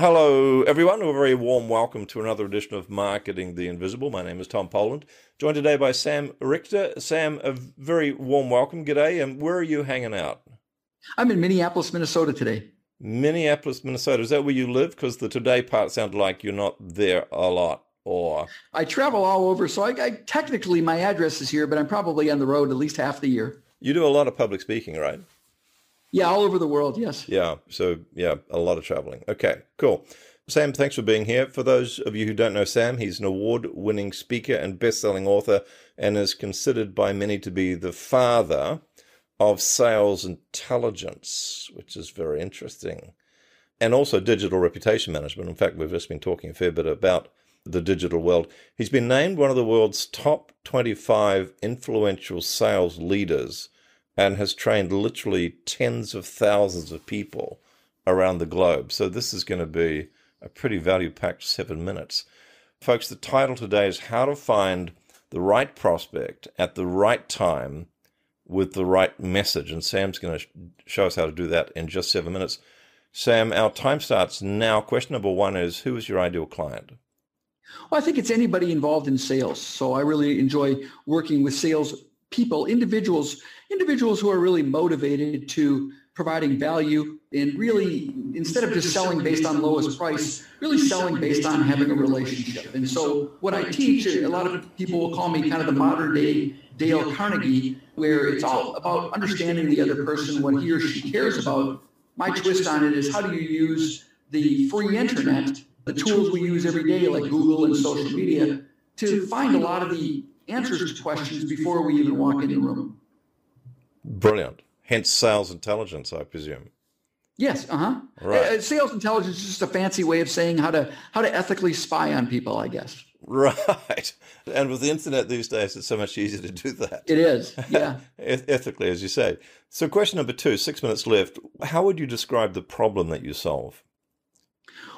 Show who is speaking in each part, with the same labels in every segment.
Speaker 1: Hello, everyone. A very warm welcome to another edition of Marketing the Invisible. My name is Tom Poland, joined today by Sam Richter. Sam, a very warm welcome. G'day. And where are you hanging out?
Speaker 2: I'm in Minneapolis, Minnesota today.
Speaker 1: Minneapolis, Minnesota. Is that where you live? Because the today part sounded like you're not there a lot. Or
Speaker 2: I travel all over, so I, I technically my address is here, but I'm probably on the road at least half the year.
Speaker 1: You do a lot of public speaking, right?
Speaker 2: Yeah, all over the world, yes.
Speaker 1: Yeah. So, yeah, a lot of traveling. Okay, cool. Sam, thanks for being here. For those of you who don't know Sam, he's an award winning speaker and best selling author and is considered by many to be the father of sales intelligence, which is very interesting. And also digital reputation management. In fact, we've just been talking a fair bit about the digital world. He's been named one of the world's top 25 influential sales leaders and has trained literally tens of thousands of people around the globe. So this is going to be a pretty value packed seven minutes. Folks, the title today is How to Find the Right Prospect at the Right Time with the Right Message. And Sam's going to show us how to do that in just seven minutes. Sam, our time starts now. Question number one is Who is your ideal client?
Speaker 2: Well, I think it's anybody involved in sales. So I really enjoy working with sales people, individuals, individuals who are really motivated to providing value and really instead of just selling based on lowest price, really selling based on having a relationship. And so what I teach, a lot of people will call me kind of the modern day Dale Carnegie, where it's all about understanding the other person, what he or she cares about. My twist on it is how do you use the free internet, the tools we use every day like Google and social media, to find a lot of the answers to questions before we even walk in the room.
Speaker 1: Brilliant. Hence sales intelligence, I presume.
Speaker 2: Yes, uh-huh. Right. Uh, sales intelligence is just a fancy way of saying how to how to ethically spy on people, I guess.
Speaker 1: Right. And with the internet these days, it's so much easier to do that.
Speaker 2: It is, yeah.
Speaker 1: ethically, as you say. So, question number two, six minutes left. How would you describe the problem that you solve?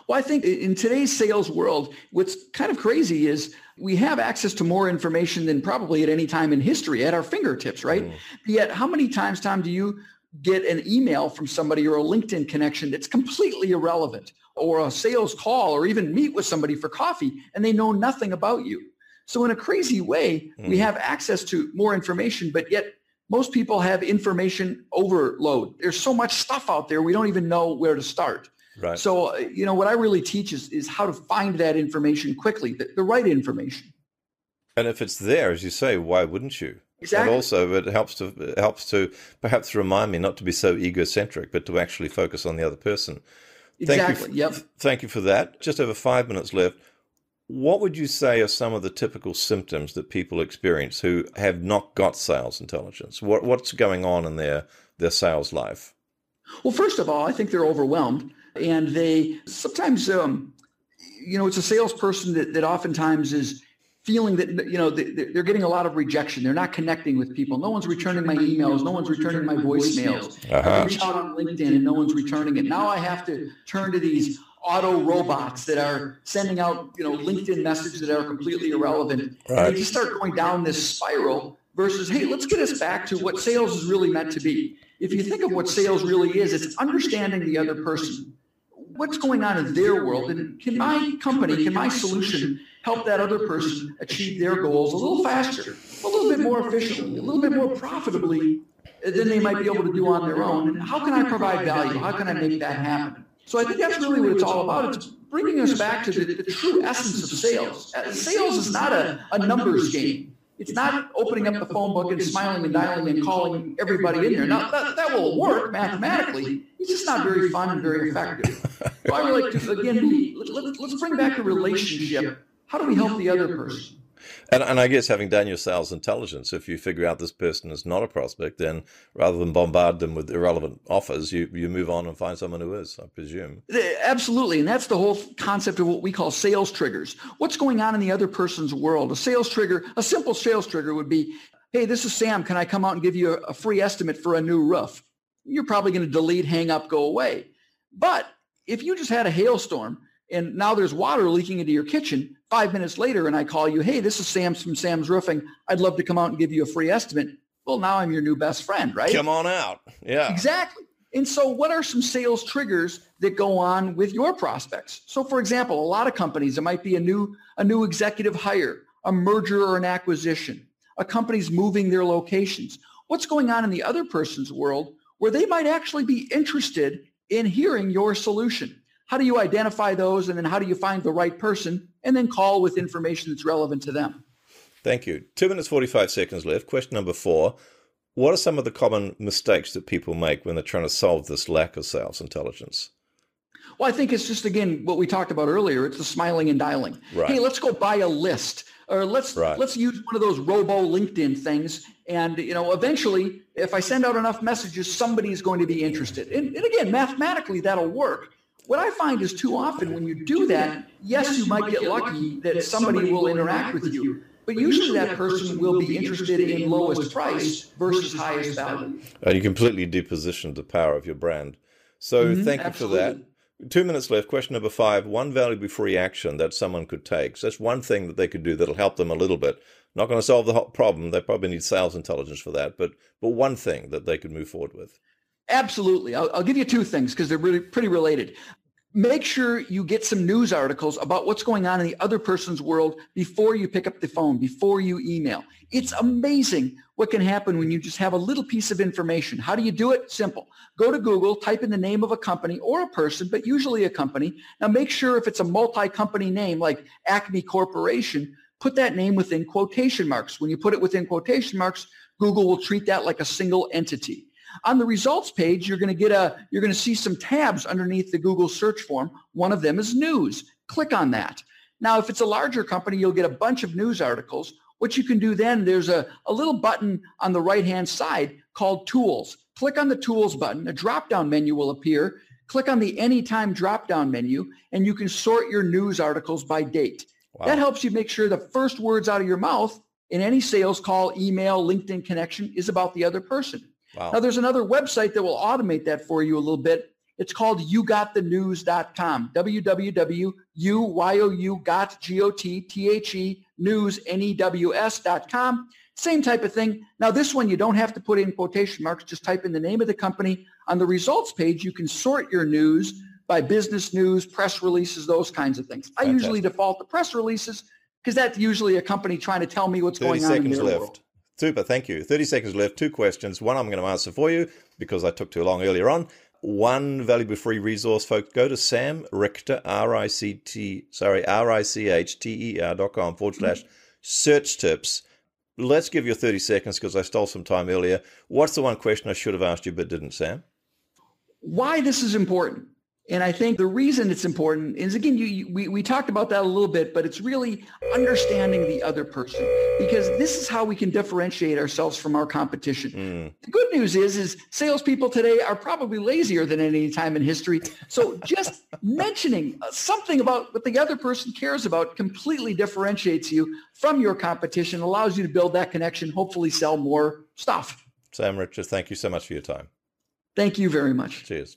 Speaker 2: Well, I think in today's sales world, what's kind of crazy is we have access to more information than probably at any time in history at our fingertips, right? Mm. Yet, how many times, Tom, do you get an email from somebody or a LinkedIn connection that's completely irrelevant or a sales call or even meet with somebody for coffee and they know nothing about you? So in a crazy way, mm. we have access to more information, but yet most people have information overload. There's so much stuff out there, we don't even know where to start. Right. So, uh, you know, what I really teach is, is how to find that information quickly, the, the right information.
Speaker 1: And if it's there, as you say, why wouldn't you?
Speaker 2: Exactly.
Speaker 1: And also, it helps to it helps to perhaps remind me not to be so egocentric, but to actually focus on the other person.
Speaker 2: Exactly.
Speaker 1: Thank you.
Speaker 2: Yep.
Speaker 1: Thank you for that. Just over five minutes left. What would you say are some of the typical symptoms that people experience who have not got sales intelligence? What, what's going on in their their sales life?
Speaker 2: Well, first of all, I think they're overwhelmed and they sometimes, um, you know, it's a salesperson that, that oftentimes is feeling that you know they're getting a lot of rejection. They're not connecting with people. No one's returning my emails. No one's returning my voicemails. Uh-huh. I reach out on LinkedIn and no one's returning it. Now I have to turn to these auto robots that are sending out you know LinkedIn messages that are completely irrelevant. Right. And they just start going down this spiral. Versus, hey, let's get us back to what sales is really meant to be. If you think of what sales really is, it's understanding the other person what's going on in their world and can my company, can my solution help that other person achieve their goals a little faster, a little bit more efficiently, a little bit more profitably than they might be able to do on their own? And how can I provide value? How can I make that happen? So I think that's really what it's all about. It's bringing us back to the, the true essence of sales. Uh, sales is not a, a numbers game. It's not opening up the phone book and smiling and dialing and calling everybody in there. Now, that, that will work mathematically. It's just not very fun and very effective. So I would like to, again, be, let, us bring back a relationship. How do we help the other person?
Speaker 1: And, and I guess having done your sales intelligence, if you figure out this person is not a prospect, then rather than bombard them with irrelevant offers, you, you move on and find someone who is, I presume.
Speaker 2: Absolutely. And that's the whole concept of what we call sales triggers. What's going on in the other person's world? A sales trigger, a simple sales trigger would be, hey, this is Sam. Can I come out and give you a, a free estimate for a new roof? You're probably going to delete, hang up, go away. But if you just had a hailstorm and now there's water leaking into your kitchen five minutes later and I call you, hey, this is Sam's from Sam's Roofing. I'd love to come out and give you a free estimate. Well, now I'm your new best friend, right?
Speaker 1: Come on out. Yeah.
Speaker 2: Exactly. And so what are some sales triggers that go on with your prospects? So for example, a lot of companies, it might be a new, a new executive hire, a merger or an acquisition, a company's moving their locations. What's going on in the other person's world where they might actually be interested in hearing your solution? How do you identify those and then how do you find the right person and then call with information that's relevant to them?
Speaker 1: Thank you. Two minutes, 45 seconds left. Question number four. What are some of the common mistakes that people make when they're trying to solve this lack of sales intelligence?
Speaker 2: Well, I think it's just again what we talked about earlier. It's the smiling and dialing. Right. Hey, let's go buy a list, or let's right. let's use one of those robo LinkedIn things. And you know, eventually, if I send out enough messages, somebody's going to be interested. And, and again, mathematically, that'll work. What I find is too often when you do that, yes, you might get lucky that somebody will interact with you. But usually that person will be interested in lowest price versus highest value.
Speaker 1: And you completely depositioned the power of your brand. So mm-hmm, thank you absolutely. for that. Two minutes left. Question number five. One valuable free action that someone could take. So that's one thing that they could do that'll help them a little bit. Not going to solve the whole problem. They probably need sales intelligence for that. But but one thing that they could move forward with.
Speaker 2: Absolutely. I'll, I'll give you two things because they're really pretty related make sure you get some news articles about what's going on in the other person's world before you pick up the phone, before you email. It's amazing what can happen when you just have a little piece of information. How do you do it? Simple. Go to Google, type in the name of a company or a person, but usually a company. Now make sure if it's a multi-company name like Acme Corporation, put that name within quotation marks. When you put it within quotation marks, Google will treat that like a single entity. On the results page, you're going to get a, you're going to see some tabs underneath the Google search form. One of them is news. Click on that. Now, if it's a larger company, you'll get a bunch of news articles. What you can do then, there's a, a little button on the right-hand side called Tools. Click on the Tools button. A drop-down menu will appear. Click on the Anytime drop-down menu, and you can sort your news articles by date. Wow. That helps you make sure the first words out of your mouth in any sales call, email, LinkedIn connection is about the other person. Wow. Now, there's another website that will automate that for you a little bit. It's called yougotthenews.com, www.u-y-o-u got, G-O-T-T-H-E, news, N-E-W-S.com. Same type of thing. Now, this one, you don't have to put in quotation marks. Just type in the name of the company. On the results page, you can sort your news by business news, press releases, those kinds of things. Fantastic. I usually default to press releases because that's usually a company trying to tell me what's going on in their left. world.
Speaker 1: Super, thank you. 30 seconds left, two questions. One I'm going to answer for you because I took too long earlier on. One valuable free resource, folks. Go to Sam Richter, R-I-C-T, sorry, R-I-C-H-T-E-R dot com forward mm-hmm. slash search tips. Let's give you 30 seconds because I stole some time earlier. What's the one question I should have asked you but didn't, Sam?
Speaker 2: Why this is important. And I think the reason it's important is, again, you, you, we, we talked about that a little bit, but it's really understanding the other person because this is how we can differentiate ourselves from our competition. Mm. The good news is, is salespeople today are probably lazier than any time in history. So just mentioning something about what the other person cares about completely differentiates you from your competition, allows you to build that connection, hopefully sell more stuff.
Speaker 1: Sam Richards, thank you so much for your time.
Speaker 2: Thank you very much.
Speaker 1: Cheers.